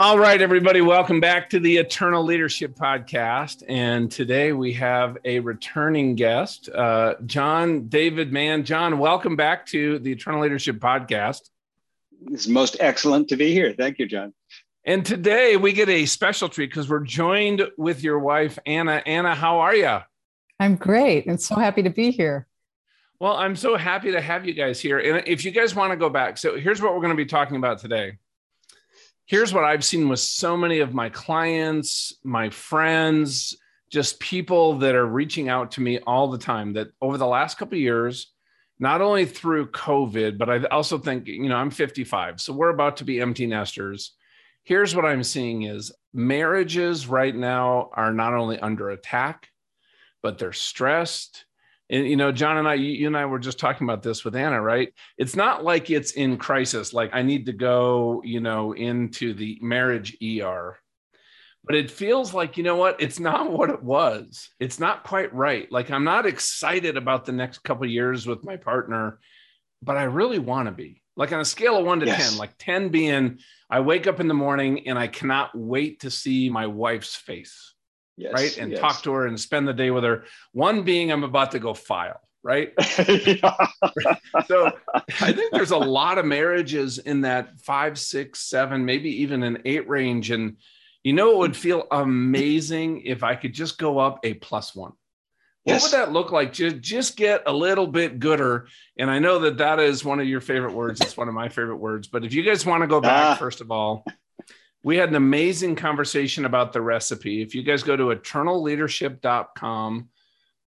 All right, everybody, welcome back to the Eternal Leadership Podcast. And today we have a returning guest, uh, John David Mann. John, welcome back to the Eternal Leadership Podcast. It's most excellent to be here. Thank you, John. And today we get a special treat because we're joined with your wife, Ana. Ana, how are you? I'm great and so happy to be here. Well, I'm so happy to have you guys here. And if you guys want to go back, so here's what we're going to be talking about today here's what I've seen with so many of my clients, my friends, just people that are reaching out to me all the time that over the last couple years, not only through COVID, but I also think, you know, I'm 55, so we're about to be empty nesters. Here's what I'm seeing is marriages right now are not only under attack, but they're stressed and you know john and i you, and i were just talking about this with anna right? It's not like it's in crisis like i need to go you know into the marriage er but it feels like you know what? It's not what it was. It's not quite right. Like i'm not excited about the next couple years with my partner but i really want to be. Like on a scale of 1 to yes. 10 like 10 being i wake up in the morning and i cannot wait to see my wife's face yes, right? And yes. talk to her and spend the day with her. One being, I'm about to go file, right? so I think there's a lot of marriages in that five, six, seven, maybe even an eight range. And you know, it would feel amazing if I could just go up a plus one. What would that look like? Just, just get a little bit gooder. And I know that that is one of your favorite words. It's one of my favorite words. But if you guys want to go back, ah. first of all, we had an amazing conversation about the recipe. If you guys go to eternalleadership.com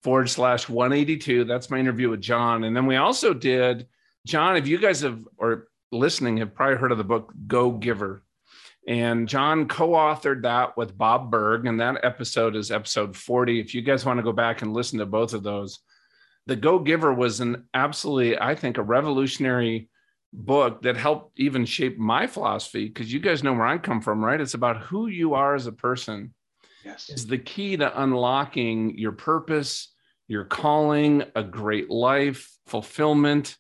forward slash 182, that's my interview with John. And then we also did, John, if you guys have or listening have probably heard of the book Go Giver. And John co authored that with Bob Burg. And that episode is episode 40. If you guys want to go back and listen to both of those, the Go Giver was an absolutely, I think, a revolutionary book that helped even shape my philosophy because you guys know where I come from, right? It's about who you are as a person. Yes. Is the key to unlocking your purpose, your calling, a great life, fulfillment,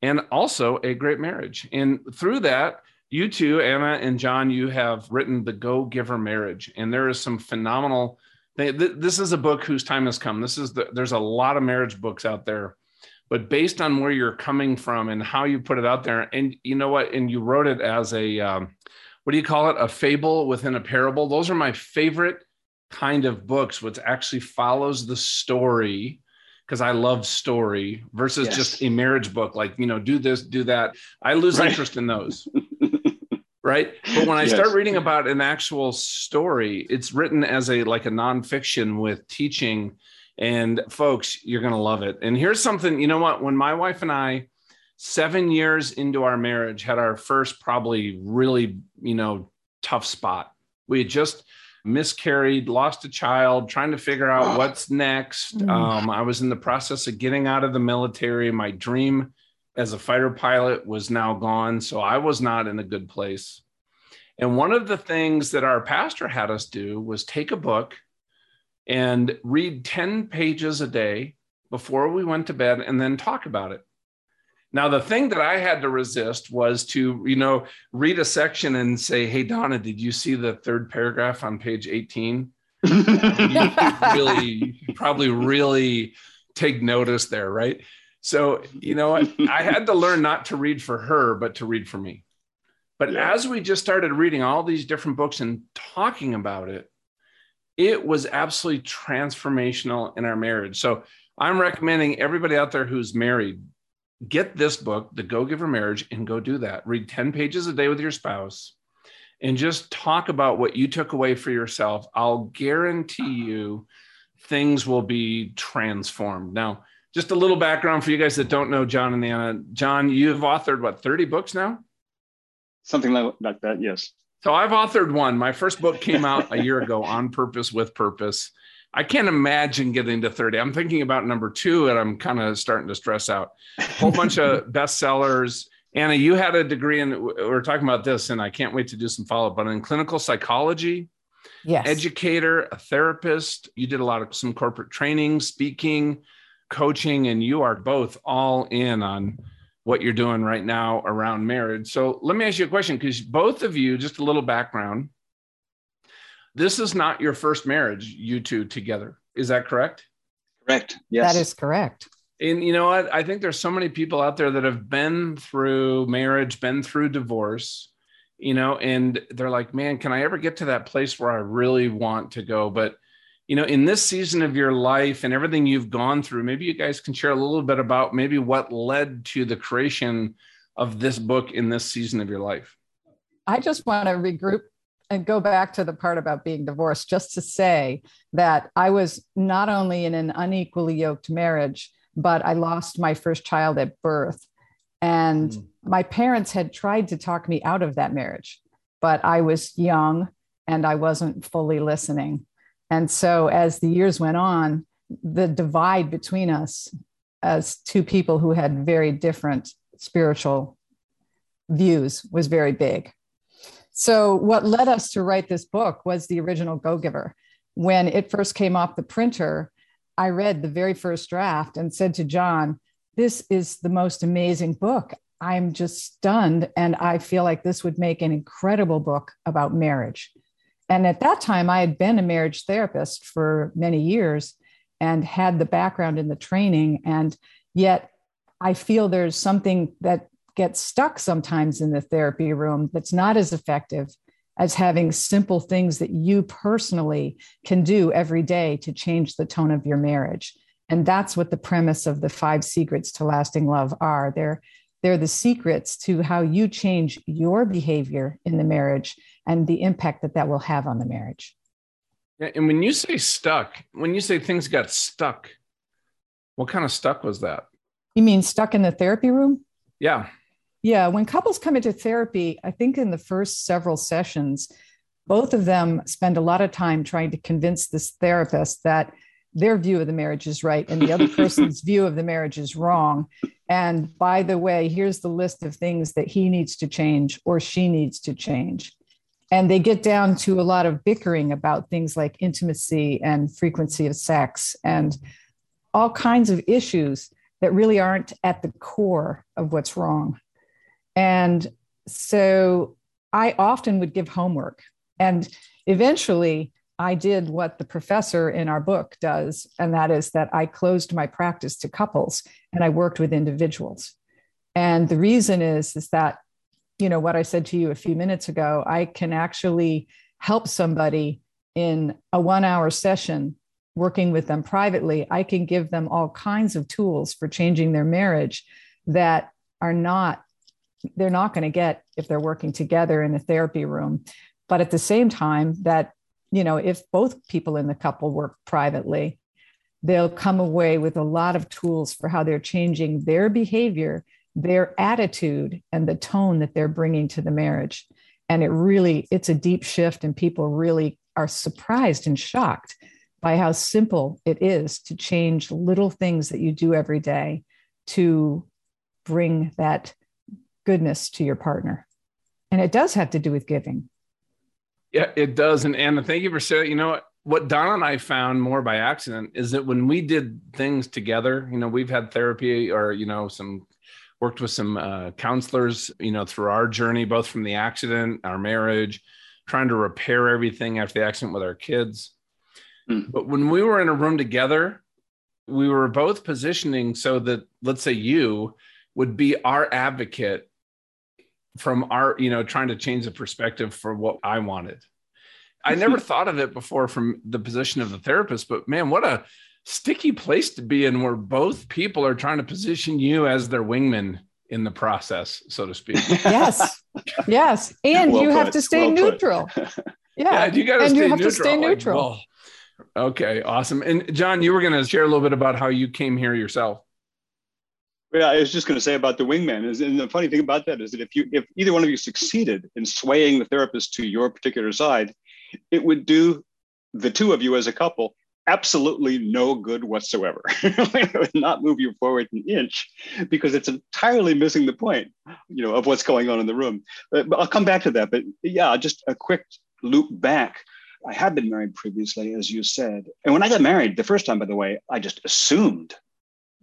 and also a great marriage. And through that, you two, Ana and John, you have written the Go Giver Marriage, and there is some phenomenal. This is a book whose time has come. This is the, there's a lot of marriage books out there but based on where you're coming from and how you put it out there and you know what and you wrote it as a um, what do you call it a fable within a parable those are my favorite kind of books which actually follows the story because i love story versus yes. just a marriage book like you know do this do that i lose right. interest in those right but when i yes. start reading about an actual story it's written as a like a nonfiction with teaching and folks, you're going to love it. And here's something, you know what? When my wife and I, seven years into our marriage, had our first probably really, you know, tough spot. We had just miscarried, lost a child, trying to figure out what's next. Mm. Um, I was in the process of getting out of the military. My dream as a fighter pilot was now gone. So I was not in a good place. And one of the things that our pastor had us do was take a book and read 10 pages a day before we went to bed and then talk about it. Now, the thing that I had to resist was to, you know, read a section and say, Hey, Donna, did you see the third paragraph on page 18? you really, you probably really take notice there, right? So, you know, I, I had to learn not to read for her, but to read for me. But yeah. as we just started reading all these different books and talking about it, it was absolutely transformational in our marriage. So I'm recommending everybody out there who's married, get this book, The Go Giver Marriage, and go do that. Read 10 pages a day with your spouse and just talk about what you took away for yourself. I'll guarantee you things will be transformed. Now, just a little background for you guys that don't know John and Ana. John, you've authored what, 30 books now? Something like that, yes. So I've authored one. My first book came out a year ago, On Purpose with Purpose. I can't imagine getting to 30. I'm thinking about number two, and I'm kind of starting to stress out. A whole bunch of bestsellers. Ana, you had a degree in, we are talking about this, and I can't wait to do some follow up, but in clinical psychology, yes. educator, a therapist. You did a lot of some corporate training, speaking, coaching, and you are both all in on what you're doing right now around marriage. So let me ask you a question because both of you, just a little background. This is not your first marriage, you two together. Is that correct? Correct. Yes. That is correct. And you know what? I think there's so many people out there that have been through marriage, been through divorce, you know, and they're like, man, can I ever get to that place where I really want to go? But you know, in this season of your life and everything you've gone through, maybe you guys can share a little bit about maybe what led to the creation of this book in this season of your life. I just want to regroup and go back to the part about being divorced, just to say that I was not only in an unequally yoked marriage, but I lost my first child at birth. And mm. my parents had tried to talk me out of that marriage, but I was young and I wasn't fully listening. And so as the years went on, the divide between us as two people who had very different spiritual views was very big. So, what led us to write this book was the original Go Giver. When it first came off the printer, I read the very first draft and said to John, This is the most amazing book. I'm just stunned. And I feel like this would make an incredible book about marriage. And at that time, I had been a marriage therapist for many years and had the background in the training. And yet, I feel there's something that gets stuck sometimes in the therapy room that's not as effective as having simple things that you personally can do every day to change the tone of your marriage. And that's what the premise of the five secrets to lasting love are. They're, they're the secrets to how you change your behavior in the marriage and the impact that that will have on the marriage. And when you say stuck, when you say things got stuck, what kind of stuck was that? You mean stuck in the therapy room? Yeah. Yeah. When couples come into therapy, I think in the first several sessions, both of them spend a lot of time trying to convince this therapist that their view of the marriage is right and the other person's view of the marriage is wrong. And by the way, here's the list of things that he needs to change or she needs to change and they get down to a lot of bickering about things like intimacy and frequency of sex and all kinds of issues that really aren't at the core of what's wrong. And so I often would give homework. And eventually, I did what the professor in our book does, and that is that I closed my practice to couples and I worked with individuals. And the reason is, is that you know what i said to you a few minutes ago i can actually help somebody in a one hour session working with them privately. I can give them all kinds of tools for changing their marriage that are not they're not going to get if they're working together in a therapy room. But at the same time that you know if both people in the couple work privately they'll come away with a lot of tools for how they're changing their behavior their attitude and the tone that they're bringing to the marriage. And it really it's a deep shift and people really are surprised and shocked by how simple it is to change little things that you do every day to bring that goodness to your partner. And it does have to do with giving. Yeah it does. And ana thank you for saying you know what Donna and I found more by accident is that when we did things together, you know, we've had therapy or, you know, some worked with some uh, counselors, you know, through our journey, both from the accident, our marriage, trying to repair everything after the accident with our kids. Mm. But when we were in a room together, we were both positioning so that, let's say, you would be our advocate from our, you know, trying to change the perspective for what I wanted. I never thought of it before from the position of the therapist, but man, what a sticky place to be in where both people are trying to position you as their wingman in the process, so to speak. Yes. Yes. And well you put. have to stay well neutral. Yeah. yeah. You got to stay neutral. To stay neutral. Like, well, okay. Awesome. And John, you were going to share a little bit about how you came here yourself. Yeah, I was just going to say about the wingman is, and the funny thing about that is that if you, if either one of you succeeded in swaying the therapist to your particular side, it would do the two of you as a couple absolutely no good whatsoever. it would not move you forward an inch because it's entirely missing the point, you know, of what's going on in the room. But, but I'll come back to that. But yeah, just a quick loop back. I had been married previously, as you said. And when I got married the first time, by the way, I just assumed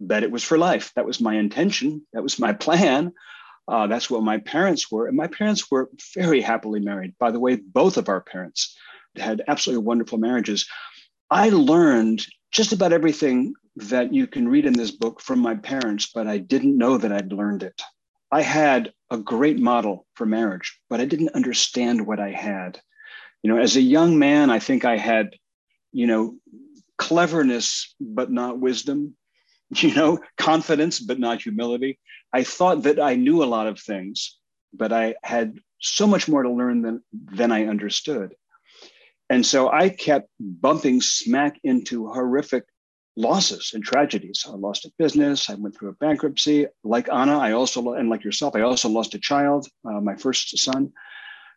that it was for life. That was my intention. That was my plan. Uh, that's what my parents were. And my parents were very happily married. By the way, both of our parents had absolutely wonderful marriages. I learned just about everything that you can read in this book from my parents, but I didn't know that I'd learned it. I had a great model for marriage, but I didn't understand what I had. You know, as a young man, I think I had, you know, cleverness, but not wisdom, you know, confidence, but not humility. I thought that I knew a lot of things, but I had so much more to learn than, than I understood. And so I kept bumping smack into horrific losses and tragedies. I lost a business. I went through a bankruptcy. Like Ana, I also, and like yourself, I also lost a child, uh, my first son,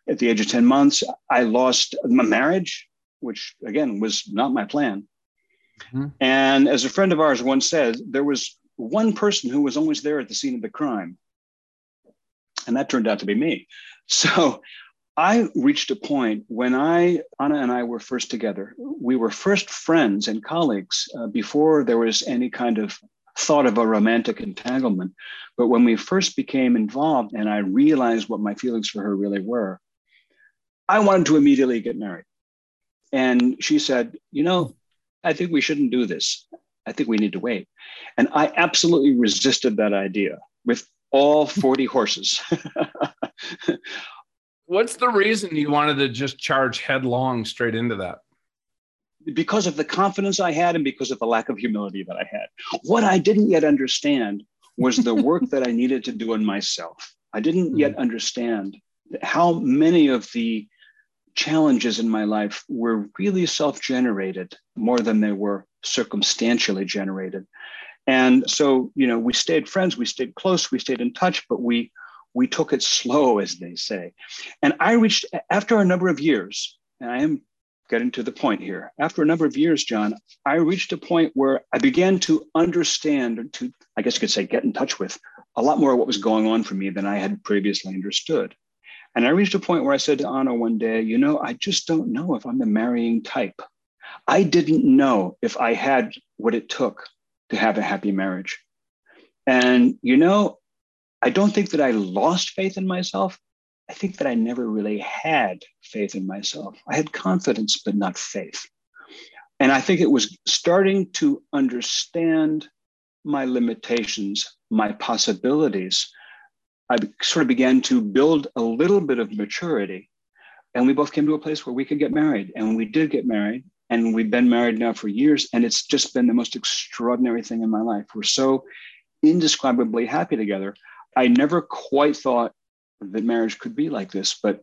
at the age of 10 months. I lost my marriage, which again was not my plan. Mm-hmm. And as a friend of ours once said, there was one person who was always there at the scene of the crime. And that turned out to be me. So I reached a point when I, Ana and I were first together. We were first friends and colleagues uh, before there was any kind of thought of a romantic entanglement. But when we first became involved and I realized what my feelings for her really were, I wanted to immediately get married. And she said, You know, I think we shouldn't do this. I think we need to wait. And I absolutely resisted that idea with all 40 horses. What's the reason you wanted to just charge headlong straight into that? Because of the confidence I had and because of the lack of humility that I had. What I didn't yet understand was the work that I needed to do on myself. I didn't mm-hmm. yet understand how many of the challenges in my life were really self generated more than they were circumstantially generated. And so, you know, we stayed friends, we stayed close, we stayed in touch, but we we took it slow, as they say. And I reached after a number of years, and I am getting to the point here. After a number of years, John, I reached a point where I began to understand, to I guess you could say, get in touch with a lot more of what was going on for me than I had previously understood. And I reached a point where I said to Ana one day, you know, I just don't know if I'm the marrying type. I didn't know if I had what it took to have a happy marriage. And, you know, I don't think that I lost faith in myself. I think that I never really had faith in myself. I had confidence, but not faith. And I think it was starting to understand my limitations, my possibilities, I sort of began to build a little bit of maturity. And we both came to a place where we could get married. And we did get married. And we've been married now for years. And it's just been the most extraordinary thing in my life. We're so indescribably happy together. I never quite thought that marriage could be like this, but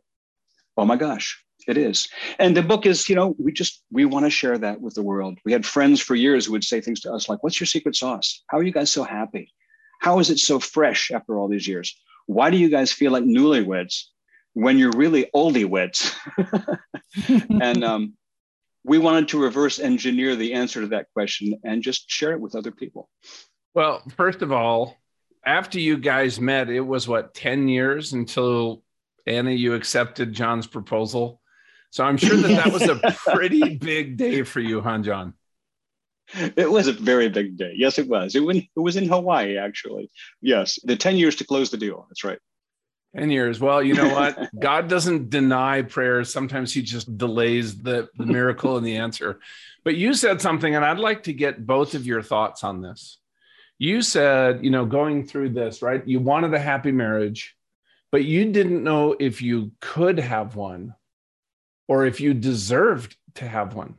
oh my gosh, it is. And the book is, you know, we just we want to share that with the world. We had friends for years who would say things to us like, "What's your secret sauce? How are you guys so happy? How is it so fresh after all these years?" why do you guys feel like newlyweds when you're really oldie weds? and um, we wanted to reverse engineer the answer to that question and just share it with other people. Well, first of all, after you guys met, it was what, 10 years until Ana, you accepted John's proposal. So I'm sure that that was a pretty big day for you, huh, John? It was a very big day. Yes, it was. It, it was in Hawaii, actually. Yes, the 10 years to close the deal. That's right. 10 years. Well, you know what? God doesn't deny prayers. Sometimes he just delays the, the miracle and the answer. But you said something, and I'd like to get both of your thoughts on this. You said, you know, going through this, right? You wanted a happy marriage, but you didn't know if you could have one or if you deserved to have one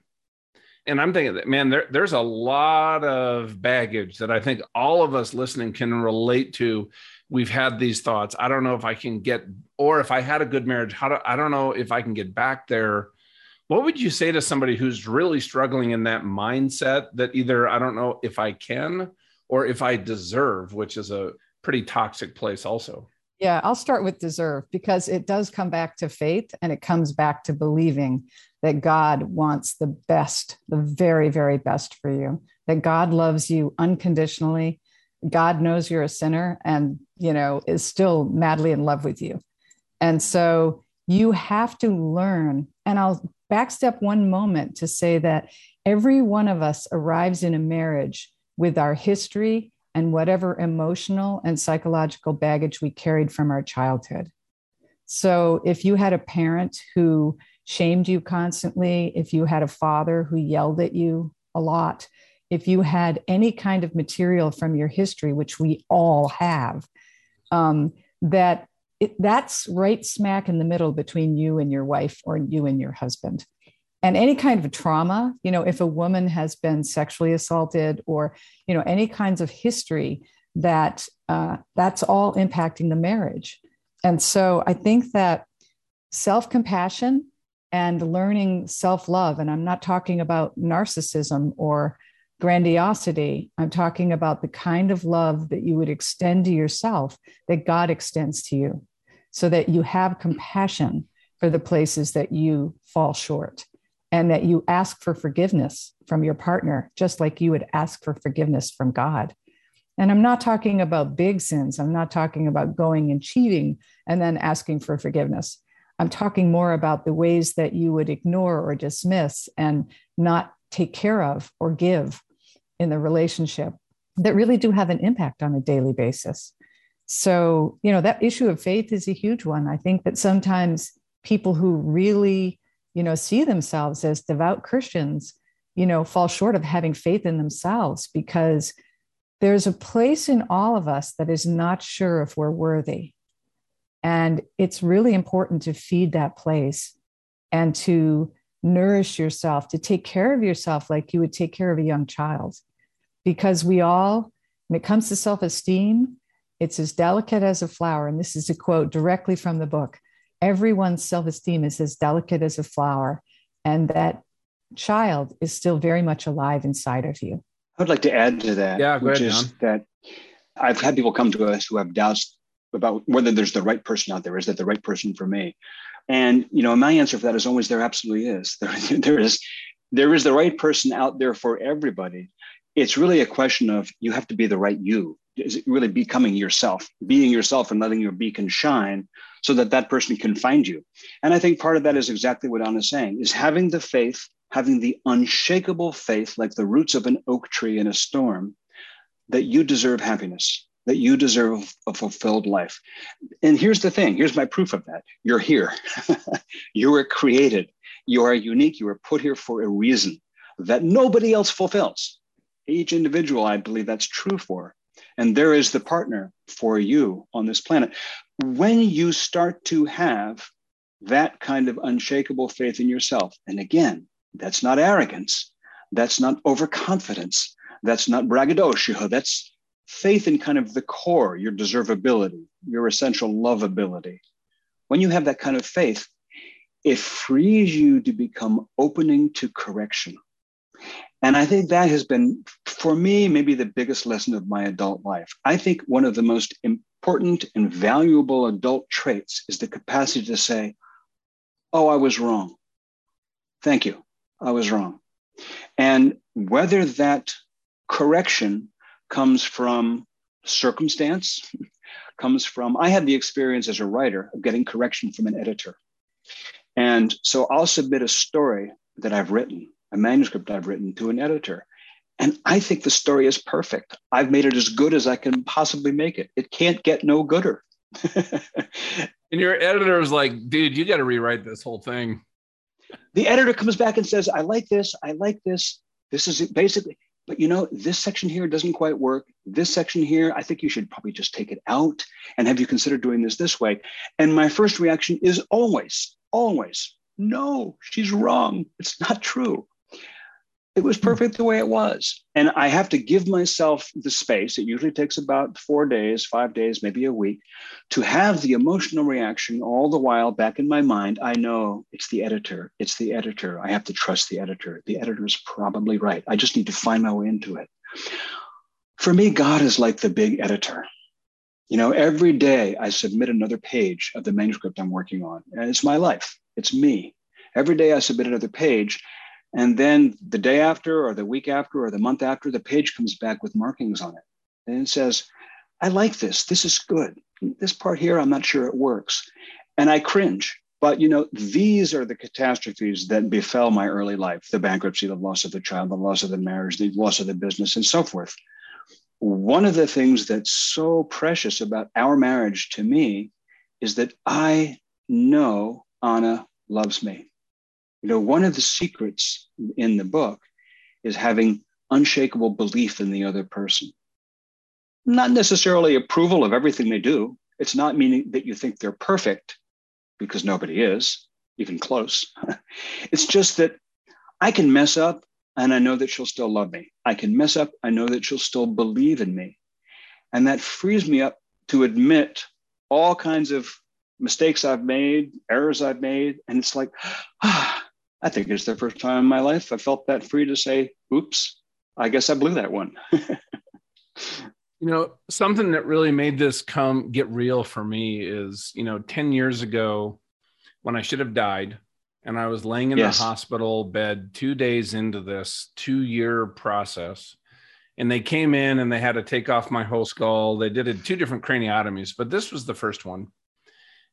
and I'm thinking that man, there, there's a lot of baggage that I think all of us listening can relate to. We've had these thoughts. I don't know if I can get, or if I had a good marriage, how do I don't know if I can get back there. What would you say to somebody who's really struggling in that mindset that either I don't know if I can or if I deserve, which is a pretty toxic place also? Yeah, I'll start with deserve because it does come back to faith and it comes back to believing that God wants the best, the very, very best for you, that God loves you unconditionally. God knows you're a sinner and, you know, is still madly in love with you. And so you have to learn. And I'll backstep one moment to say that every one of us arrives in a marriage with our history and whatever emotional and psychological baggage we carried from our childhood. So, if you had a parent who shamed you constantly, if you had a father who yelled at you a lot, if you had any kind of material from your history, which we all have, um, that it, that's right smack in the middle between you and your wife or you and your husband and any kind of trauma you know if a woman has been sexually assaulted or you know any kinds of history that uh, that's all impacting the marriage. And so i think that self-compassion and learning self-love and i'm not talking about narcissism or grandiosity. I'm talking about the kind of love that you would extend to yourself that god extends to you so that you have compassion for the places that you fall short and that you ask for forgiveness from your partner, just like you would ask for forgiveness from God. And I'm not talking about big sins. I'm not talking about going and cheating and then asking for forgiveness. I'm talking more about the ways that you would ignore or dismiss and not take care of or give in the relationship that really do have an impact on a daily basis. So, you know, that issue of faith is a huge one. I think that sometimes people who really you know see themselves as devout christians you know fall short of having faith in themselves because there's a place in all of us that is not sure if we're worthy. And it's really important to feed that place and to nourish yourself to take care of yourself like you would take care of a young child. Because we all when it comes to self-esteem it's as delicate as a flower. And this is a quote directly from the book everyone's self esteem is as delicate as a flower, and that child is still very much alive inside of you. I would like to add to that, yeah, which ahead, is John. that I've had people come to us who have doubts about whether there's the right person out there. Is that the right person for me? And you know, my answer for that is always there absolutely is. There, there is there is the right person out there for everybody. It's really a question of you have to be the right you. Is really becoming yourself, being yourself, and letting your beacon shine so that that person can find you. And I think part of that is exactly what Ana's saying is having the faith, having the unshakable faith, like the roots of an oak tree in a storm, that you deserve happiness, that you deserve a fulfilled life. And here's the thing here's my proof of that you're here. you were created. You are unique. You were put here for a reason that nobody else fulfills. Each individual, I believe that's true for. And there is the partner for you on this planet when you start to have that kind of unshakable faith in yourself, and again, that's not arrogance, that's not overconfidence, that's not braggadocio, that's faith in kind of the core, your deservability, your essential lovability. When you have that kind of faith, it frees you to become opening to correction. And I think that has been, for me, maybe the biggest lesson of my adult life. I think one of the most important and valuable adult traits is the capacity to say, Oh, I was wrong. Thank you. I was wrong. And whether that correction comes from circumstance, comes from, I had the experience as a writer of getting correction from an editor. And so I'll submit a story that I've written a manuscript I've written to an editor. And I think the story is perfect. I've made it as good as I can possibly make it. It can't get no gooder. and your editor is like, dude, you got to rewrite this whole thing. The editor comes back and says, I like this. I like this. This is basically, but you know, this section here doesn't quite work. This section here, I think you should probably just take it out. And have you considered doing this this way? And my first reaction is always, always, no, she's wrong. It's not true it was perfect the way it was. And I have to give myself the space. It usually takes about four days, five days, maybe a week to have the emotional reaction all the while back in my mind. I know it's the editor. It's the editor. I have to trust the editor. The editor is probably right. I just need to find my way into it. For me, God is like the big editor. You know, every day I submit another page of the manuscript I'm working on, and it's my life. It's me. Every day I submit another page, and then the day after, or the week after, or the month after, the page comes back with markings on it. And it says, I like this. This is good. This part here, I'm not sure it works. And I cringe. But you know, these are the catastrophes that befell my early life: the bankruptcy, the loss of the child, the loss of the marriage, the loss of the business, and so forth. one of the things that's so precious about our marriage to me is that I know Ana loves me. You know, one of the secrets in the book is having unshakable belief in the other person. Not necessarily approval of everything they do. It's not meaning that you think they're perfect, because nobody is, even close. it's just that I can mess up and I know that she'll still love me. I can mess up, I know that she'll still believe in me. And that frees me up to admit all kinds of mistakes I've made, errors I've made. And it's like, ah, I think it's the first time in my life I felt that free to say, oops, I guess I blew that one. you know, something that really made this come get real for me is, you know, 10 years ago when I should have died, and I was laying in yes. the hospital bed two days into this two year process. And they came in and they had to take off my whole skull. They did it two different craniotomies, but this was the first one.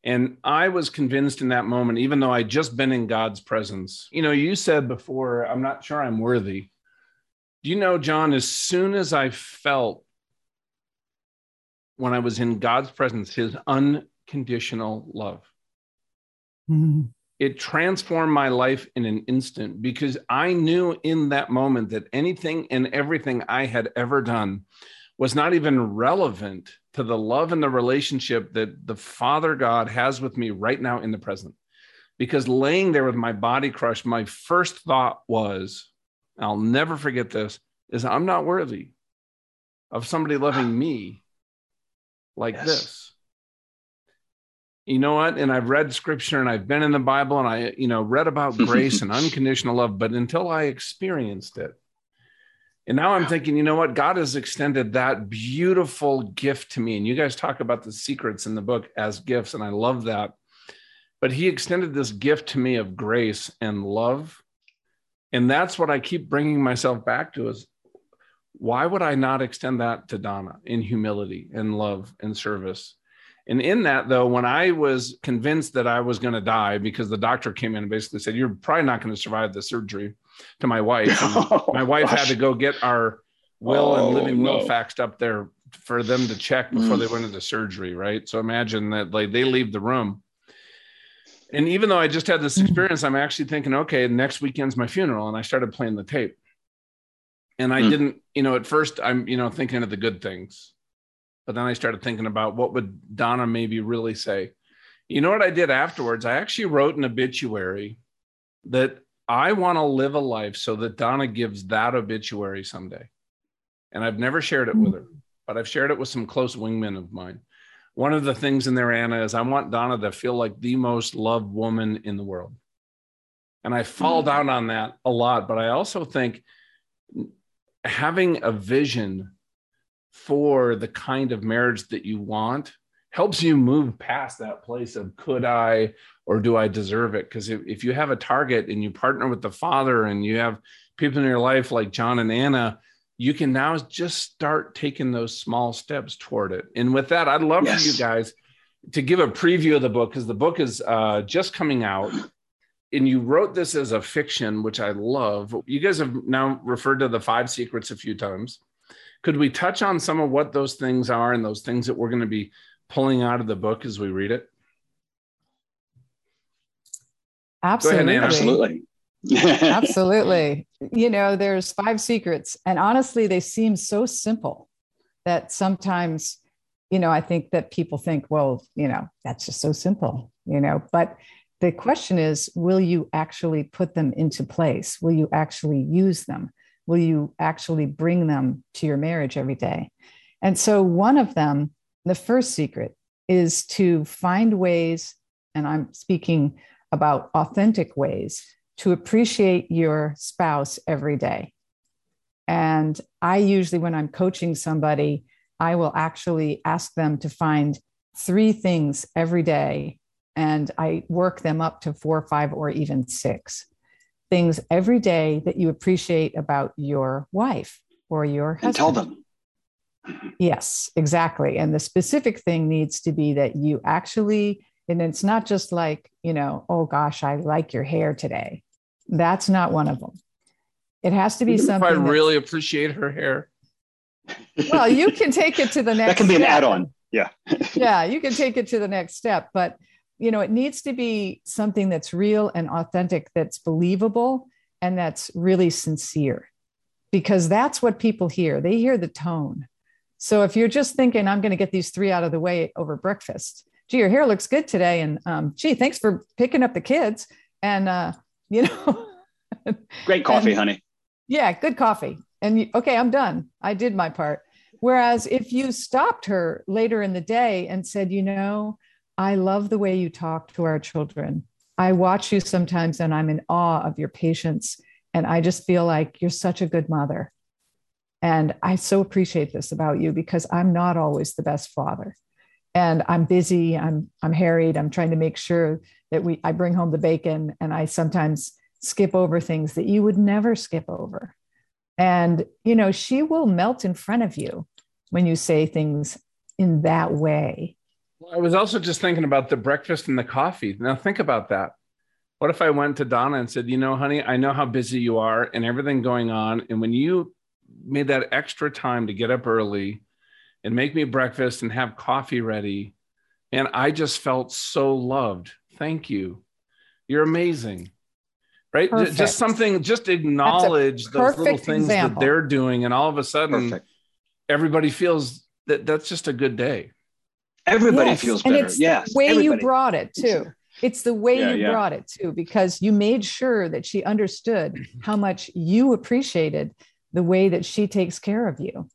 And I was convinced in that moment, even though I'd just been in God's presence. You know, you said before, I'm not sure I'm worthy. Do you know, John, as soon as I felt when I was in God's presence, his unconditional love, mm-hmm it transformed my life in an instant because I knew in that moment that anything and everything I had ever done was not even relevant to the love and the relationship that the Father God has with me right now in the present. Because laying there with my body crushed, my first thought was, I'll never forget this, is I'm not worthy of somebody loving me like yes. this you know what and i've read scripture and i've been in the bible and i you know read about grace and unconditional love but until i experienced it and now i'm thinking you know what? God has extended that beautiful gift to me. And you guys talk about the secrets in the book as gifts and i love that. But he extended this gift to me of grace and love. And that's what i keep bringing myself back to is why would i not extend that to donna in humility and love and service? And in that, though, when I was convinced that I was going to die because the doctor came in and basically said, You're probably not going to survive the surgery to my wife. Oh, my wife gosh. had to go get our will oh, and living will faxed up there for them to check before mm. they went into surgery. Right. So imagine that like they leave the room. And even though I just had this mm. experience, I'm actually thinking, okay, next weekend's my funeral. And I started playing the tape. And I mm. didn't, you know, at first I'm, you know, thinking of the good things but then I started thinking about what would Donna maybe really say. You know what I did afterwards? I actually wrote an obituary that I want to live a life so that Donna gives that obituary someday. And I've never shared it with her, but I've shared it with some close wingmen of mine. One of the things in there, Ana, is I want Donna to feel like the most loved woman in the world. And I fall down on that a lot, but I also think having a vision for the kind of marriage that you want helps you move past that place of could I or do I deserve it? Because if, if you have a target and you partner with the father and you have people in your life like John and Ana, you can now just start taking those small steps toward it. And with that, I'd love yes. for you guys to give a preview of the book because the book is uh, just coming out. And you wrote this as a fiction, which I love. You guys have now referred to the five secrets a few times. Could we touch on some of what those things are and those things that we're going to be pulling out of the book as we read it? Absolutely. Ahead, Absolutely. Absolutely. You know, there's five secrets, and honestly, they seem so simple that sometimes, you know, I think that people think, well, you know, that's just so simple, you know, but the question is, will you actually put them into place? Will you actually use them? will you actually bring them to your marriage every day? And so, one of them, the first secret, is to find ways, and I'm speaking about authentic ways, to appreciate your spouse every day. And I usually, when I'm coaching somebody, I will actually ask them to find three things every day. And I work them up to four, five, or even six things every day that you appreciate about your wife or your husband. And tell them. Yes, exactly. And the specific thing needs to be that you actually, and it's not just like, you know, oh gosh, I like your hair today. That's not one of them. It has to be something. I really appreciate her hair. well, you can take it to the next. that can be an add-on. Yeah. yeah, you can take it to the next step, but you know, it needs to be something that's real and authentic, that's believable, and that's really sincere, because that's what people hear. They hear the tone. So if you're just thinking, I'm going to get these three out of the way over breakfast, gee, your hair looks good today, and um, gee, thanks for picking up the kids, and uh, you know, great coffee, and, honey. Yeah, good coffee. And you, okay, I'm done. I did my part. Whereas if you stopped her later in the day and said, you know, I love the way you talk to our children. I watch you sometimes and I'm in awe of your patience. And I just feel like you're such a good mother. And I so appreciate this about you because I'm not always the best father. And I'm busy, I'm I'm harried, I'm trying to make sure that we I bring home the bacon and I sometimes skip over things that you would never skip over. And you know, she will melt in front of you when you say things in that way. I was also just thinking about the breakfast and the coffee. Now, think about that. What if I went to Donna and said, You know, honey, I know how busy you are and everything going on. And when you made that extra time to get up early and make me breakfast and have coffee ready, and I just felt so loved. Thank you. You're amazing. Right? Perfect. Just something, just acknowledge those little things example. that they're doing. And all of a sudden, perfect. everybody feels that that's just a good day. Everybody yes. feels better. And it's yes. the way everybody. you brought it too. It's the way yeah, you yeah. brought it too, because you made sure that she understood how much you appreciated the way that she takes care of you.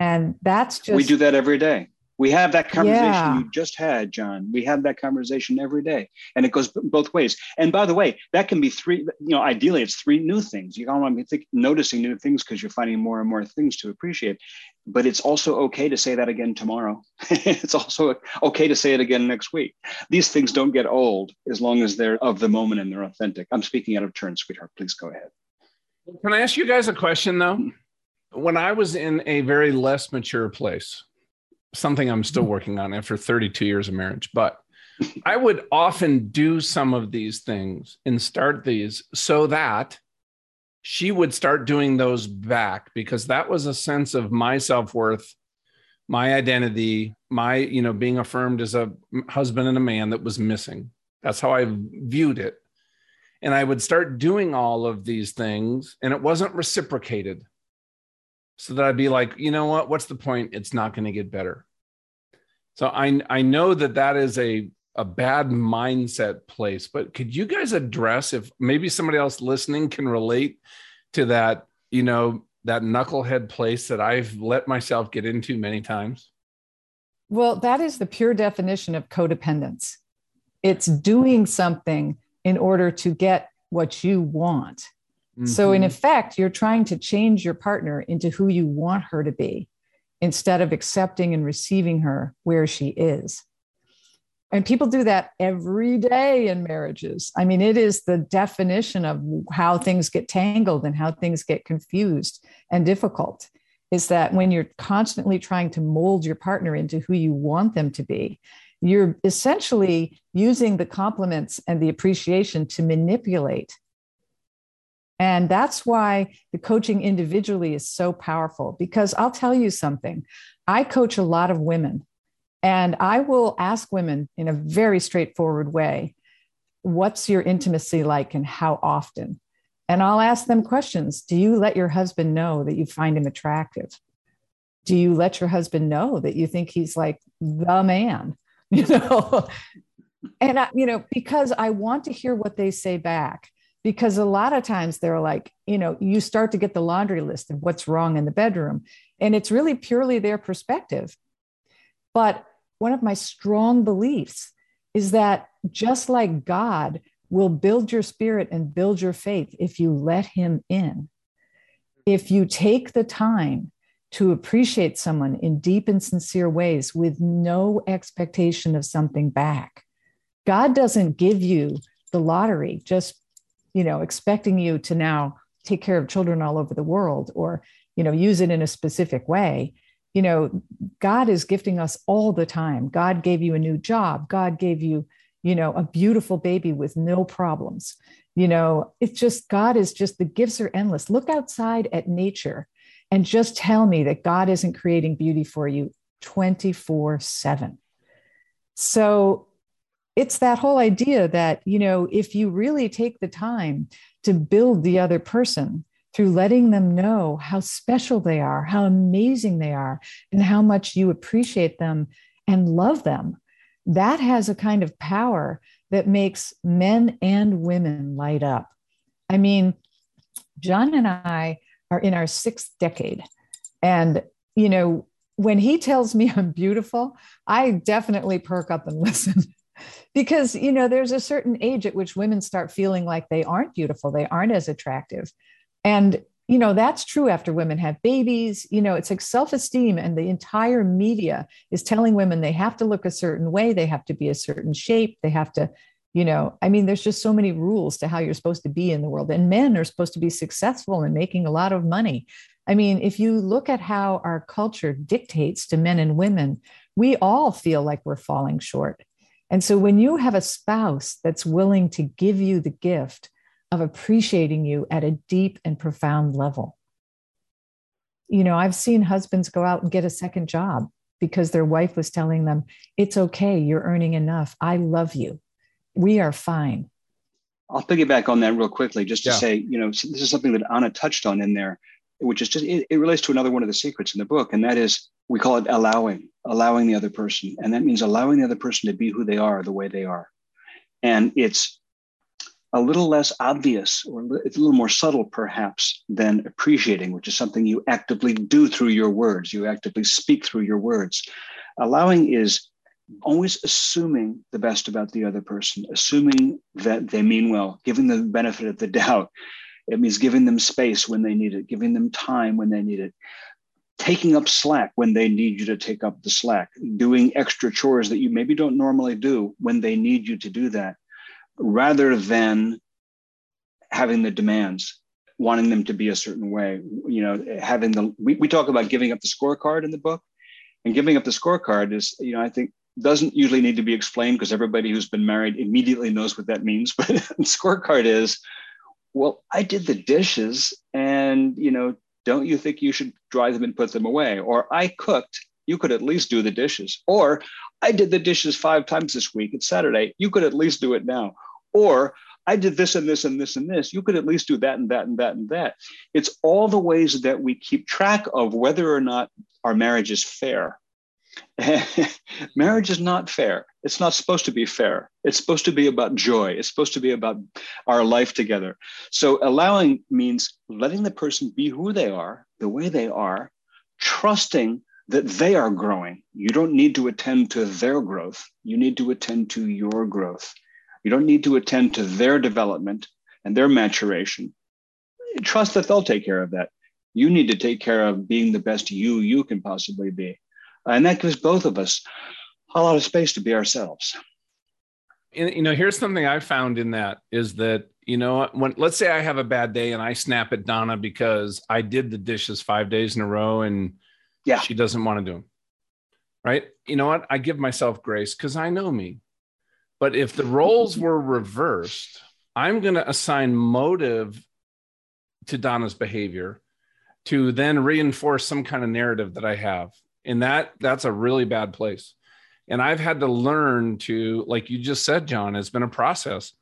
And that's just. We do that every day. We have that conversation yeah. you just had, John. We have that conversation every day, and it goes both ways. And by the way, that can be three. You know, ideally, it's three new things. You don't want to be noticing new things because you're finding more and more things to appreciate. But it's also okay to say that again tomorrow. it's also okay to say it again next week. These things don't get old as long as they're of the moment and they're authentic. I'm speaking out of turn, sweetheart. Please go ahead. Can I ask you guys a question though? When I was in a very less mature place something I'm still working on after 32 years of marriage. But I would often do some of these things and start these so that she would start doing those back because that was a sense of my self-worth my identity my you know being affirmed as a husband and a man that was missing that's how i viewed it and i would start doing all of these things and it wasn't reciprocated so that I'd be like, you know what? What's the point? It's not going to get better. So I I know that that is a a bad mindset place, but could you guys address if maybe somebody else listening can relate to that, you know, that knucklehead place that I've let myself get into many times? Well, that is the pure definition of codependence. It's doing something in order to get what you want. Mm-hmm. So, in mm-hmm. effect, you're trying to change your partner into who you want her to be instead of accepting and receiving her where she is. And people do that every day in marriages. I mean, it is the definition of how things get tangled and how things get confused and difficult. Is that when you're constantly trying to mold your partner into who you want them to be, you're essentially using the compliments and the appreciation to manipulate and that's why the coaching individually is so powerful because I'll tell you something. I coach a lot of women, and I will ask women in a very straightforward way what's your intimacy like and how often? And I'll ask them questions Do you let your husband know that you find him attractive? Do you let your husband know that you think he's like the man? You know, and I, you know, because I want to hear what they say back because a lot of times they're like, you know, you start to get the laundry list of what's wrong in the bedroom, and it's really purely their perspective. But one of my strong beliefs is that just like God will build your spirit and build your faith if you let Him in, if you take the time to appreciate someone in deep and sincere ways with no expectation of something back. God doesn't give you the lottery just you know expecting you to now take care of children all over the world or you know use it in a specific way. You know god is gifting us all the time. God gave you a new job. God gave you you know a beautiful baby with no problems. You know it's just god is just the gifts are endless. Look outside at nature and just tell me that God isn't creating beauty for you 24 7. So it's that whole idea that, you know, if you really take the time to build the other person through letting them know how special they are, how amazing they are, and how much you appreciate them and love them, that has a kind of power that makes men and women light up. I mean, John and I are in our sixth decade. And, you know, when he tells me I'm beautiful, I definitely perk up and listen. because, you know, there's a certain age at which women start feeling like they aren't beautiful, they aren't as attractive. And, you know, that's true after women have babies. You know, it's like self esteem, and the entire media is telling women they have to look a certain way, they have to be a certain shape, they have to, you know, I mean, there's just so many rules to how you're supposed to be in the world. And men are supposed to be successful and making a lot of money. I mean, if you look at how our culture dictates to men and women, we all feel like we're falling short. And so when you have a spouse that's willing to give you the gift of appreciating you at a deep and profound level, you know, I've seen husbands go out and get a second job because their wife was telling them, it's okay, you're earning enough. I love you. We are fine. I'll piggyback on that real quickly just to yeah. say, you know, this is something that Ana touched on in there which is just it, it, relates to another one of the secrets in the book and that is we call it allowing allowing the other person and that means allowing the other person to be who they are the way they are and it's a little less obvious or it's a little more subtle perhaps than appreciating which is something you actively do through your words you actively speak through your words allowing is always assuming the best about the other person assuming that they mean well giving the benefit of the doubt it means giving them space when they need it, giving them time when they need it, taking up slack when they need you to take up the slack, doing extra chores that you maybe don't normally do when they need you to do that, rather than having the demands, wanting them to be a certain way. You know, having the, we, we talk about giving up the scorecard in the book. And giving up the scorecard is, you know, I think doesn't usually need to be explained because everybody who's been married immediately knows what that means. But the scorecard is well, I did the dishes and, you know, don't you think you should dry them and put them away? Or I cooked, you could at least do the dishes. Or I did the dishes five times this week. It's Saturday. You could at least do it now. Or I did this and this and this and this. You could at least do that and that and that and that. It's all the ways that we keep track of whether or not our marriage is fair. marriage is not fair. It's not supposed to be fair. It's supposed to be about joy. It's supposed to be about our life together. So allowing means letting the person be who they are, the way they are, trusting that they are growing. You don't need to attend to their growth. You need to attend to your growth. You don't need to attend to their development and their maturation. Trust that they'll take care of that. You need to take care of being the best you you can possibly be. And that gives both of us a lot of space to be ourselves. you know, here's something I found in that is that, you know, when let's say I have a bad day and I snap at Donna because I did the dishes five days in a row and yeah, she doesn't want to do them. Right. You know what? I give myself grace because I know me. But if the roles were reversed, I'm going to assign motive to Donna's behavior to then reinforce some kind of narrative that I have and that that's a really bad place. And i've had to learn to like you just said john it's been a process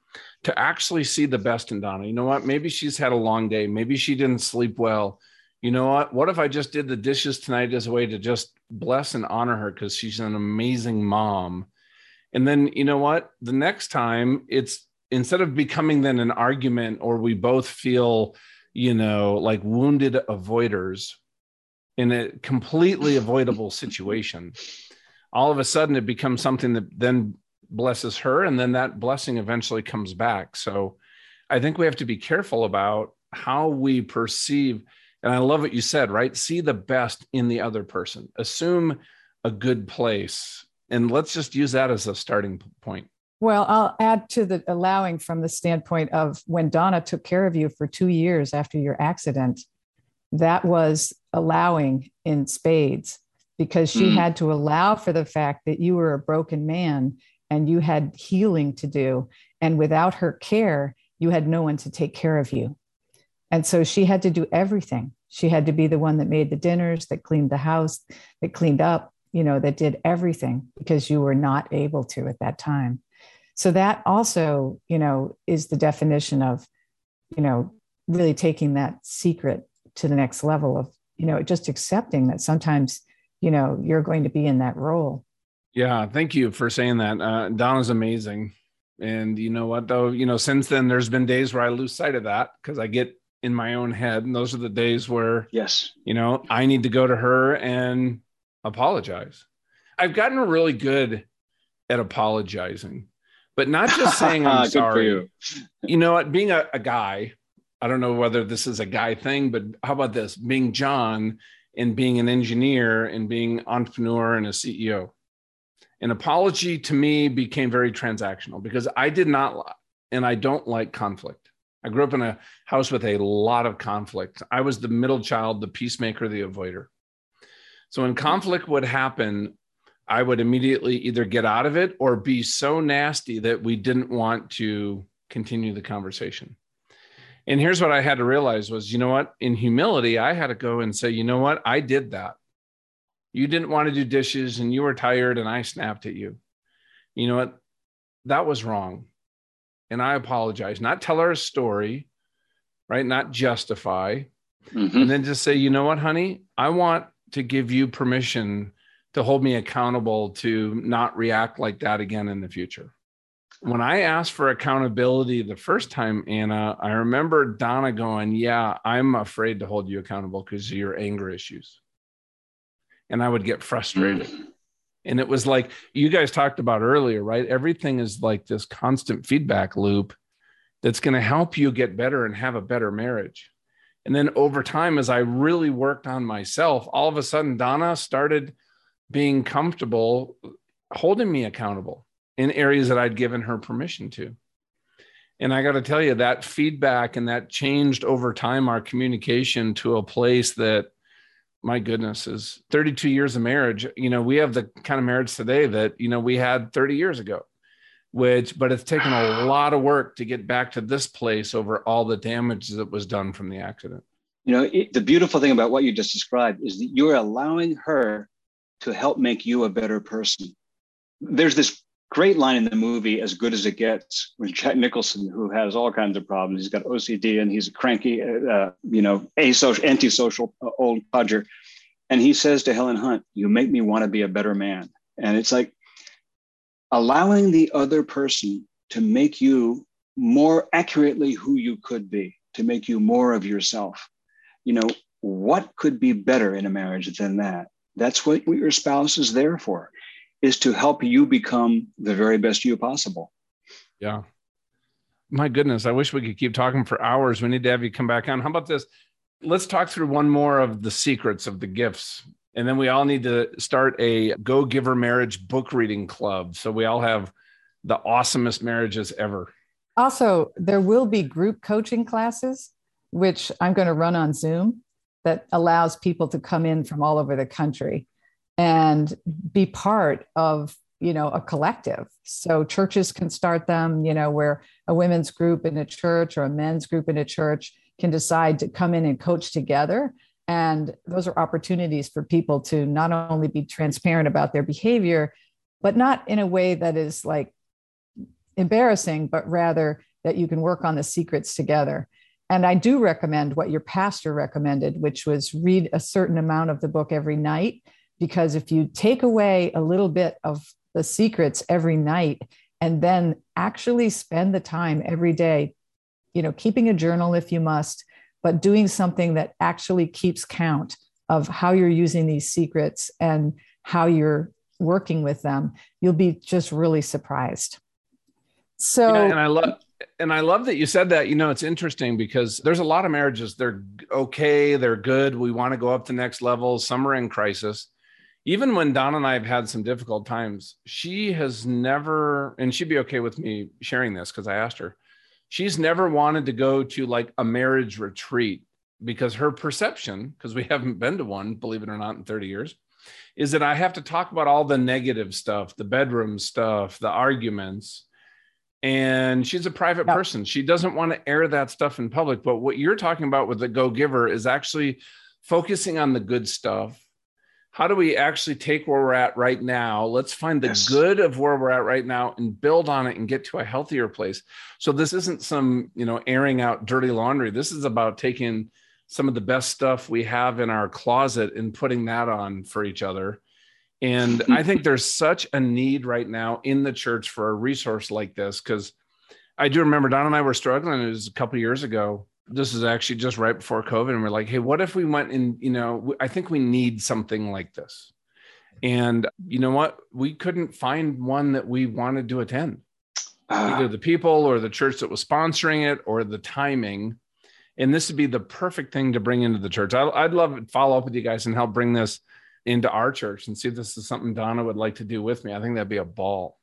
to actually see the best in donna. You know what? Maybe she's had a long day. Maybe she didn't sleep well. You know what? What if i just did the dishes tonight as a way to just bless and honor her because she's an amazing mom. And then you know what? The next time it's instead of becoming then an argument or we both feel you know like wounded avoiders in a completely avoidable situation all of a sudden it becomes something that then blesses her and then that blessing eventually comes back. So i think we have to be careful about how we perceive and i love what you said right? See the best in the other person. Assume a good place and let's just use that as a starting point. Well i'll add to the allowing from the standpoint of when donna took care of you for two years after your accident that was allowing in spades because she mm. had to allow for the fact that you were a broken man and you had healing to do. And without her care, you had no one to take care of you. And so she had to do everything. She had to be the one that made the dinners, that cleaned the house, that cleaned up, you know, that did everything because you were not able to at that time. So that also, you know, is the definition of, you know, really taking that secret to the next level of, you know, just accepting that sometimes, you know, you're going to be in that role. Yeah, thank you for saying that. Uh, Donna's amazing. And you know what, though, you know, since then, there's been days where I lose sight of that because I get in my own head. And those are the days where, yes, you know, I need to go to her and apologize. I've gotten really good at apologizing, but not just saying I'm sorry. You. you. know what? Being a, a guy, I don't know whether this is a guy thing, but how about this? Being John and being an engineer and being entrepreneur and a CEO an apology to me became very transactional because I did not and I don't like conflict. I grew up in a house with a lot of conflict. I was the middle child, the peacemaker, the avoider. So when conflict would happen, I would immediately either get out of it or be so nasty that we didn't want to continue the conversation. And here's what I had to realize was, you know what? In humility, I had to go and say, you know what? I did that you didn't want to do dishes and you were tired and I snapped at you. You know what? That was wrong. And I apologize. Not tell her a story, right? Not justify. Mm-hmm. And then just say, you know what, honey? I want to give you permission to hold me accountable to not react like that again in the future. When I asked for accountability the first time, Anna, I remember Donna going, Yeah, I'm afraid to hold you accountable because of your anger issues and I would get frustrated. Mm. And it was like you guys talked about earlier, right? Everything is like this constant feedback loop that's going to help you get better and have a better marriage. And then over time, as I really worked on myself, all of a sudden, Donna started being comfortable holding me accountable in areas that I'd given her permission to. And I got to tell you, that feedback and that changed over time our communication to a place that my goodness is 32 years of marriage. You know we have the kind of marriage today that you know we had 30 years ago which but it's taken a lot of work to get back to this place over all the damage that was done from the accident. You know it, the beautiful thing about what you just described is that you're allowing her to help make you a better person. There's this great line in the movie as good as it gets with jack nicholson who has all kinds of problems. He's got ocd and he's a cranky uh, you know asocial antisocial uh, old codger. And he says to helen hunt you make me want to be a better man. And it's like allowing the other person to make you more accurately who you could be to make you more of yourself. You know what could be better in a marriage than that? That's what your spouse is there for is to help you become the very best you possible. Yeah. My goodness, I wish we could keep talking for hours. We need to have you come back on. How about this? Let's talk through one more of the secrets of the gifts. And then we all need to start a Go Giver Marriage book reading club. So we all have the awesomest marriages ever. Also, there will be group coaching classes, which I'm going to run on Zoom that allows people to come in from all over the country and be part of you know a collective. So churches can start them you know where a women's group in a church or a men's group in a church can decide to come in and coach together. And those are opportunities for people to not only be transparent about their behavior but not in a way that is like embarrassing but rather that you can work on the secrets together. And i do recommend what your pastor recommended which was read a certain amount of the book every night because if you take away a little bit of the secrets every night and then actually spend the time every day, you know, keeping a journal if you must, but doing something that actually keeps count of how you're using these secrets and how you're working with them, you'll be just really surprised. So, yeah, and I love and I love that you said that. You know, it's interesting because there's a lot of marriages, they're okay, they're good. We want to go up to next level. Some are in crisis even when Don and I have had some difficult times, she has never, and she'd be okay with me sharing this because I asked her, she's never wanted to go to like a marriage retreat because her perception, because we haven't been to one, believe it or not, in 30 years, is that I have to talk about all the negative stuff, the bedroom stuff, the arguments. And she's a private person. She doesn't want to air that stuff in public. But what you're talking about with the Go Giver is actually focusing on the good stuff how do we actually take where we're at right now? Let's find the yes. good of where we're at right now and build on it and get to a healthier place. So this isn't some you know airing out dirty laundry. This is about taking some of the best stuff we have in our closet and putting that on for each other. And i think there's such a need right now in the church for a resource like this because i do remember don and i were struggling. It was a couple years ago this is actually just right before COVID, and we're like, hey, what if we went and you know, I think we need something like this. And you know what? We couldn't find one that we wanted to attend. Uh, Either the people or the church that was sponsoring it or the timing. And this would be the perfect thing to bring into the church. I, would love to follow up with you guys and help bring this into our church and see if this is something Donna would like to do with me. I think that'd be a ball.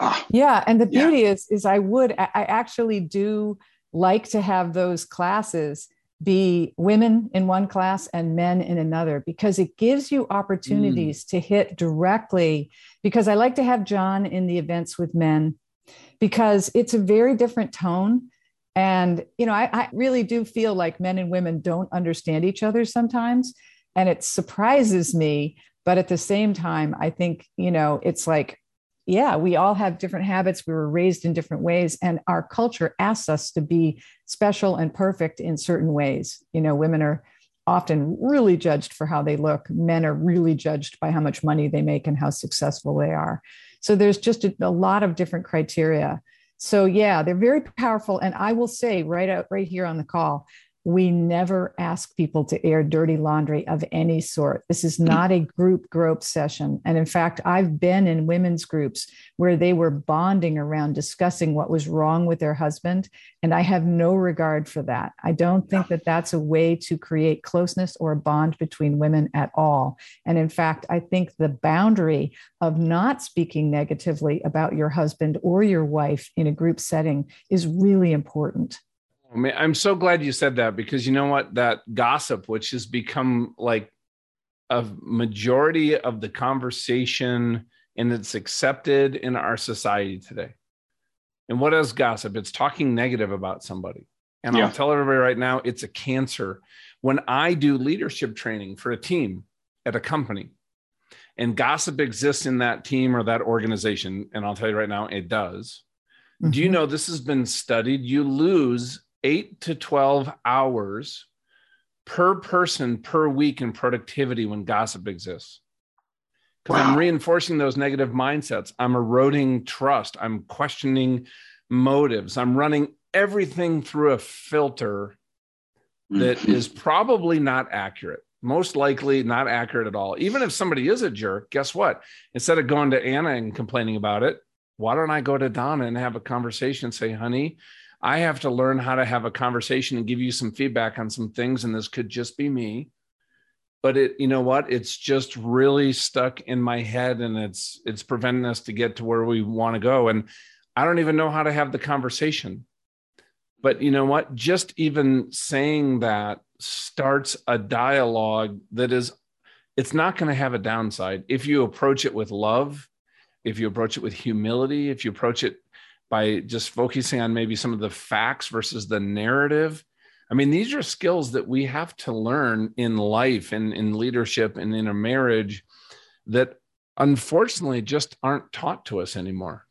Ah. yeah. And the beauty yeah. is, is I would, I actually do like to have those classes be women in one class and men in another because it gives you opportunities mm. to hit directly. Because I like to have John in the events with men because it's a very different tone. And, you know, I, I really do feel like men and women don't understand each other sometimes. And it surprises me. But at the same time, I think, you know, it's like yeah, we all have different habits. We were raised in different ways, and our culture asks us to be special and perfect in certain ways. You know, women are often really judged for how they look, men are really judged by how much money they make and how successful they are. So there's just a, a lot of different criteria. So yeah, they're very powerful. And I will say right out right here on the call, we never ask people to air dirty laundry of any sort. This is not a group grope session. And in fact, I've been in women's groups where they were bonding around discussing what was wrong with their husband. And I have no regard for that. I don't think that that's a way to create closeness or a bond between women at all. And in fact, I think the boundary of not speaking negatively about your husband or your wife in a group setting is really important. I mean, I'm so glad you said that because you know what? That gossip, which has become like a majority of the conversation and it's accepted in our society today. And what is gossip? It's talking negative about somebody. And yeah. I'll tell everybody right now, it's a cancer. When I do leadership training for a team at a company, and gossip exists in that team or that organization, and I'll tell you right now, it does. Mm-hmm. Do you mm-hmm. know this has been studied? You lose eight to 12 hours per person per week in productivity when gossip exists. Because wow. I'm reinforcing those negative mindsets. I'm eroding trust. I'm questioning motives. I'm running everything through a filter that mm-hmm. probably not accurate. Most likely not accurate at all. Even if somebody is a jerk, guess what? Instead of going to Anna and complaining about it, why don't I go to Donna and have a conversation? Say, honey, I have to learn how to have a conversation and give you some feedback on some things. And this could just be me. But it, you know what? It's just really stuck in my head and it's it's preventing us to get to where we want to go. And I don't even know how to have the conversation. But you know what? Just even saying that starts a dialogue that is it's not going to have a downside if you approach it with love if you approach it with humility if you approach it by just focusing on maybe some of the facts versus the narrative. I mean, these are skills that we have to learn in life and in leadership and in a marriage that unfortunately just aren't taught to us anymore.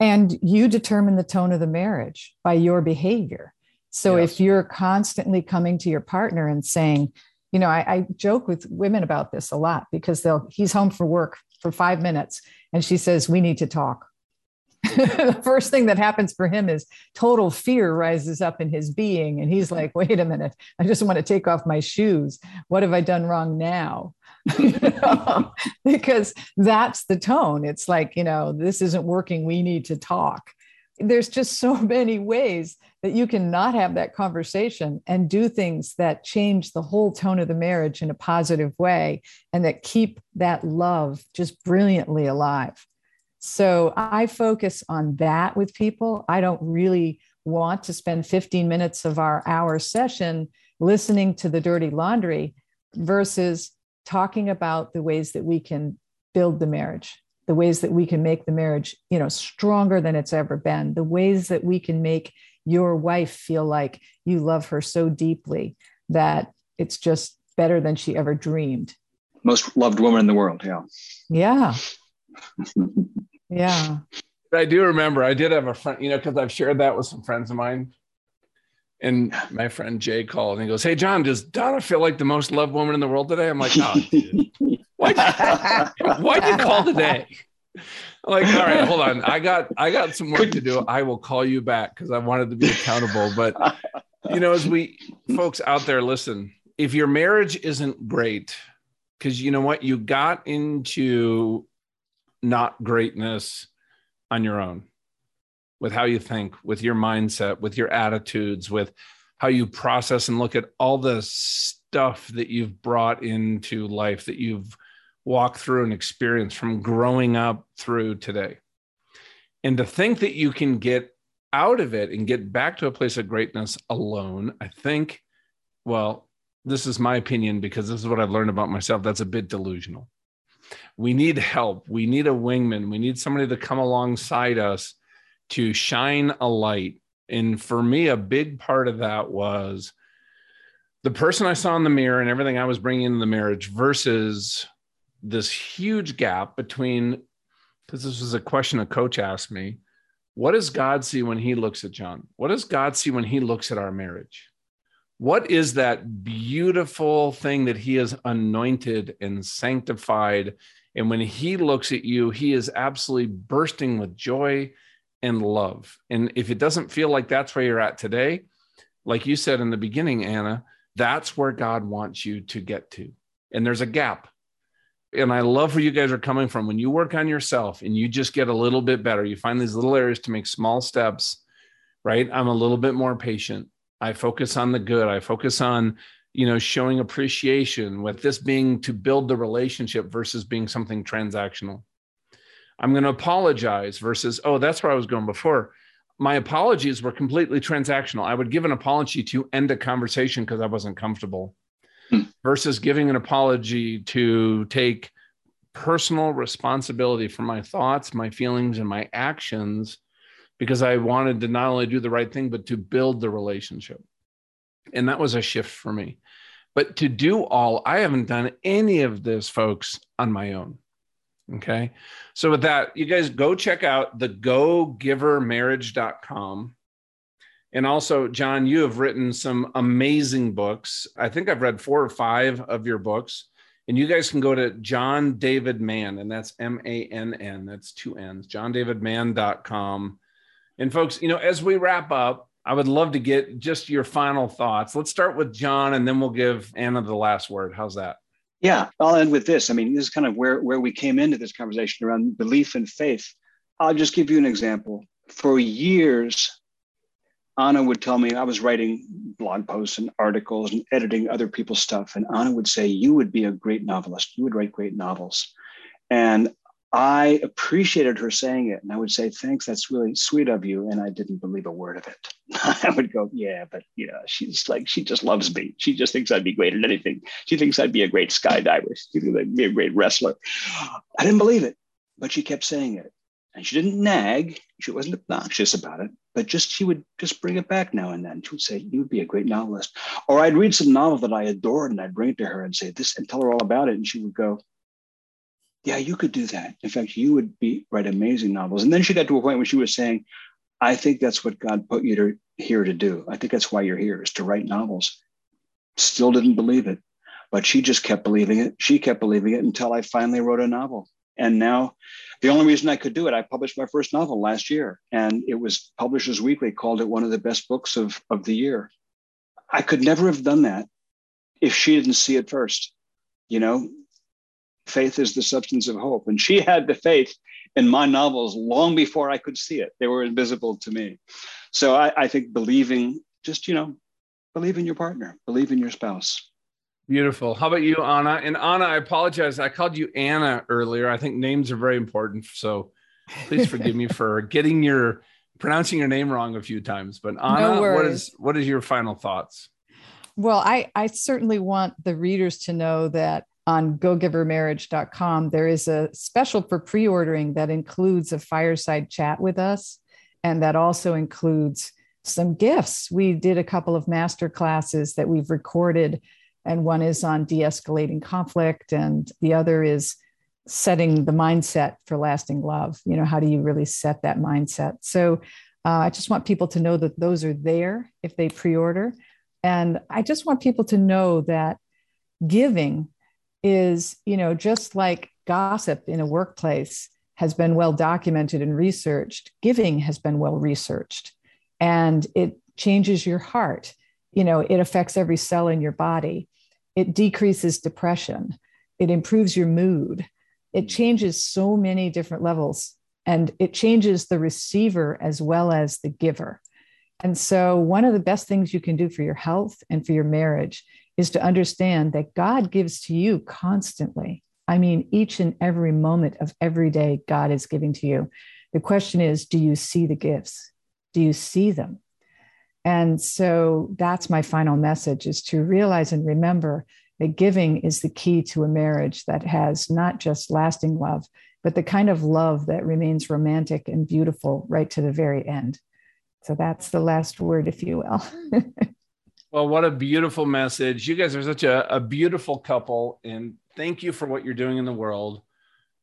And you determine the tone of the marriage by your behavior. So yes. if you're constantly coming to your partner and saying, you know, I, I, joke with women about this a lot because they'll he's home for work for five minutes and she says, We need to talk. the first thing that happens for him is total fear rises up in his being. And he's like, wait a minute, I just want to take off my shoes. What have I done wrong now? because that's the tone. It's like, you know, this isn't working. We need to talk. There's just so many ways that you can not have that conversation and do things that change the whole tone of the marriage in a positive way and that keep that love just brilliantly alive. So I focus on that with people. I don't really want to spend 15 minutes of our hour session listening to the dirty laundry versus talking about the ways that we can build the marriage the ways that we can make the marriage you know stronger than it's ever been the ways that we can make your wife feel like you love her so deeply that it's just better than she ever dreamed. Most loved woman in the world. Yeah. Yeah. yeah. I do remember I did have a friend, you know, because I've shared that with some friends of mine. And my friend Jay called and he goes, Hey, John, does Donna feel like the most loved woman in the world today? I'm like, Oh, why'd, you, why'd you call today? I'm like, all right, hold on. I got I got some work to do. I will call you back because I wanted to be accountable. But you know, as we folks out there listen, if your marriage isn't great, because you know what, you got into not greatness on your own with how you think, with your mindset, with your attitudes, with how you process and look at all the stuff that you've brought into life that you've walked through and experienced from growing up through today. And to think that you can get out of it and get back to a place of greatness alone, I think, well, this is my opinion because this is what I've learned about myself. That's a bit delusional. We need help. We need a wingman. We need somebody to come alongside us to shine a light. And for me, a big part of that was the person I saw in the mirror and everything I was bringing into the marriage versus this huge gap between, because this was a question a coach asked me, what does God see when he looks at John? What does God see when he looks at our marriage? What is that beautiful thing that he has anointed and sanctified? And when he looks at you, he is absolutely bursting with joy and love. And if it doesn't feel like that's where you're at today, like you said in the beginning, Anna, that's where God wants you to get to. And there's a gap. And I love where you guys are coming from. When you work on yourself and you just get a little bit better, you find these little areas to make small steps, right? I'm a little bit more patient. I focus on the good. I focus on, you know, showing appreciation with this being to build the relationship versus being something transactional. I'm going to apologize versus, oh, that's where I was going before. My apologies were completely transactional. I would give an apology to end a conversation because I wasn't comfortable hmm. versus giving an apology to take personal responsibility for my thoughts, my feelings, and my actions because I wanted to not only do the right thing, but to build the relationship. And that was a shift for me. But to do all, I haven't done any of this, folks, on my own. Okay. So with that, you guys go check out the gogivermarriage.com. And also, John, you have written some amazing books. I think I've read four or five of your books. And you guys can go to John David Mann, and that's M A N N, that's two N's, johndavidmann.com. And folks, you know, as we wrap up, I would love to get just your final thoughts. Let's start with John, and then we'll give Anna the last word. How's that? Yeah, I'll end with this. I mean, this is kind of where, where we came into this conversation around belief and faith. I'll just give you an example. For years, Ana would tell me I was writing blog posts and articles and editing other people's stuff. And Ana would say, You would be a great novelist. You would write great novels. And I appreciated her saying it. And I would say, thanks, that's really sweet of you. And I didn't believe a word of it. I would go, yeah, but you know, she's like, she just loves me. She just thinks I'd be great at anything. She thinks I'd be a great skydiver. She thinks I'd be a great wrestler. I didn't believe it, but she kept saying it. And she didn't nag. She wasn't obnoxious about it, but just she would just bring it back now and then. She would say, You would be a great novelist. Or I'd read some novel that I adored and I'd bring it to her and say this and tell her all about it. And she would go, yeah, you could do that. In fact, you would be write amazing novels. And then she got to a point where she was saying, I think that's what God put you to, here to do. I think that's why you're here is to write novels. Still didn't believe it, but she just kept believing it. She kept believing it until I finally wrote a novel. And now the only reason I could do it, I published my first novel last year and it was Publishers Weekly called it one of the best books of, of the year. I could never have done that if she didn't see it first. You know, faith is the substance of hope. And she had the faith in my novels long before I could see it. They were invisible to me. So I, I think believing, just, you know, believe in your partner, believe in your spouse. Beautiful. How about you, Anna? And Anna, I apologize. I called you Anna earlier. I think names are very important. So please forgive me for getting your pronouncing your name wrong a few times. But Anna, no what is what is your final thoughts? Well, I, I certainly want the readers to know that on gogivermarriage.com, there is a special for pre ordering that includes a fireside chat with us. And that also includes some gifts. We did a couple of master classes that we've recorded and one is on de-escalating conflict and the other is setting the mindset for lasting love you know how do you really set that mindset so uh, i just want people to know that those are there if they pre-order and i just want people to know that giving is you know just like gossip in a workplace has been well documented and researched giving has been well researched. And it changes your heart. You know it affects every cell in your body. It decreases depression. It improves your mood. It changes so many different levels. And it changes the receiver as well as the giver. And so one of the best things you can do for your health and for your marriage is to understand that god gives to you constantly i mean each and every moment of every day god is giving to you the question is do you see the gifts do you see them and so that's my final message is to realize and remember that giving is the key to a marriage that has not just lasting love, but the kind of love that remains romantic and beautiful right to the very end. So that's the last word, if you will. well, what a beautiful message. You guys are such a, a beautiful couple, and thank you for what you're doing in the world.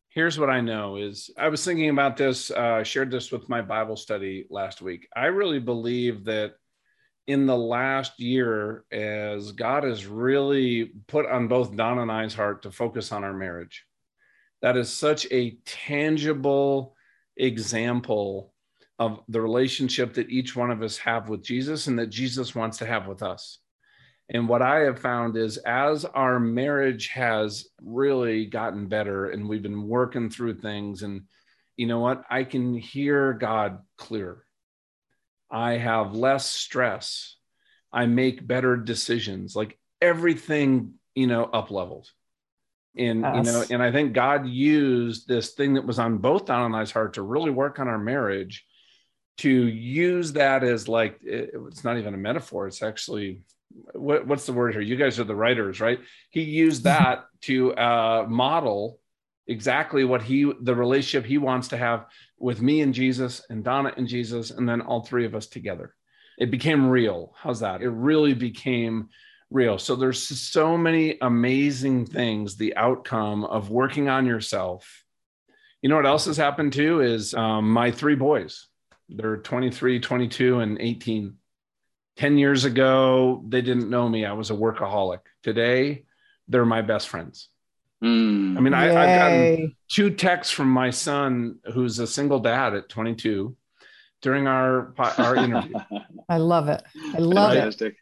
Here's what I know is I was thinking about this, uh, shared this with my Bible study last week. I really believe that in the last year as God has really put on both Don and I's heart to focus on our marriage. That is such a tangible example of the relationship that each one of us have with Jesus and that Jesus wants to have with us. And what I have found is as our marriage has really gotten better and we've been working through things, and you know what? I can hear God clearer I have less stress. I make better decisions. Like everything, you know, up leveled. And yes. you know, and I think God used this thing that was on both Don and I's heart to really work on our marriage, to use that as like it, it's not even a metaphor. It's actually what, what's the word here? You guys are the writers, right? He used that to uh, model exactly what he the relationship he wants to have with me and Jesus and Donna and Jesus, and then all three of us together. It became real. How's that? It really became real. So there's so many amazing things, the outcome of working on yourself. You know what else has happened too is um, my three boys. They're 23, 22, and 18. 10 years ago, they didn't know me. I was a workaholic. Today, they're my best friends. Mm, I mean, I, have gotten two texts from my son, who's a single dad at 22, during our our interview. I love it. I love it.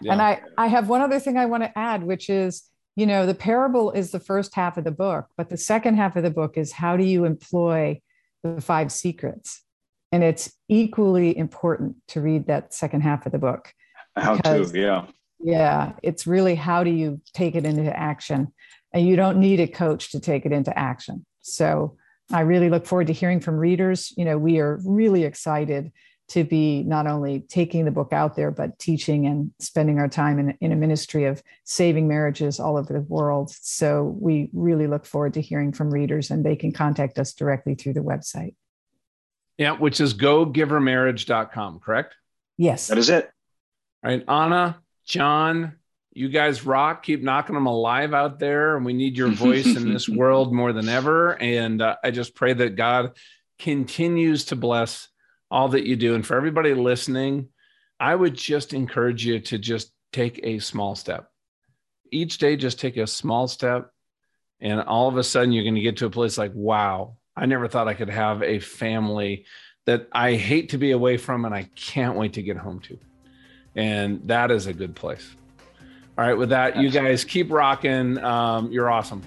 Yeah. And I I have one other thing I want to add, which is you know the parable is the first half of the book, but the second half of the book is how do you employ the five secrets, and it's equally important to read that second half of the book. How to? Yeah. Yeah, it's really how do you take it into action and you don't need a coach to take it into action. So I really look forward to hearing from readers. You know, we are really excited to be not only taking the book out there, but teaching and spending our time in, in a ministry of saving marriages all over the world. So we really look forward to hearing from readers, and they can contact us directly through the website. Yeah, which is gogivermarriage.com, correct? Yes. That is it. All right, Anna, John, you guys rock. Keep knocking them alive out there. And we need your voice in this world more than ever. And uh, I just pray that God continues to bless all that you do. And for everybody listening, I would just encourage you to just take a small step. Each day, just take a small step. And all of a sudden, you're going to get to a place like, wow, I never thought I could have a family that I hate to be away from and I can't wait to get home to. And that is a good place. All right, with that, you guys keep rocking. Um, you're awesome.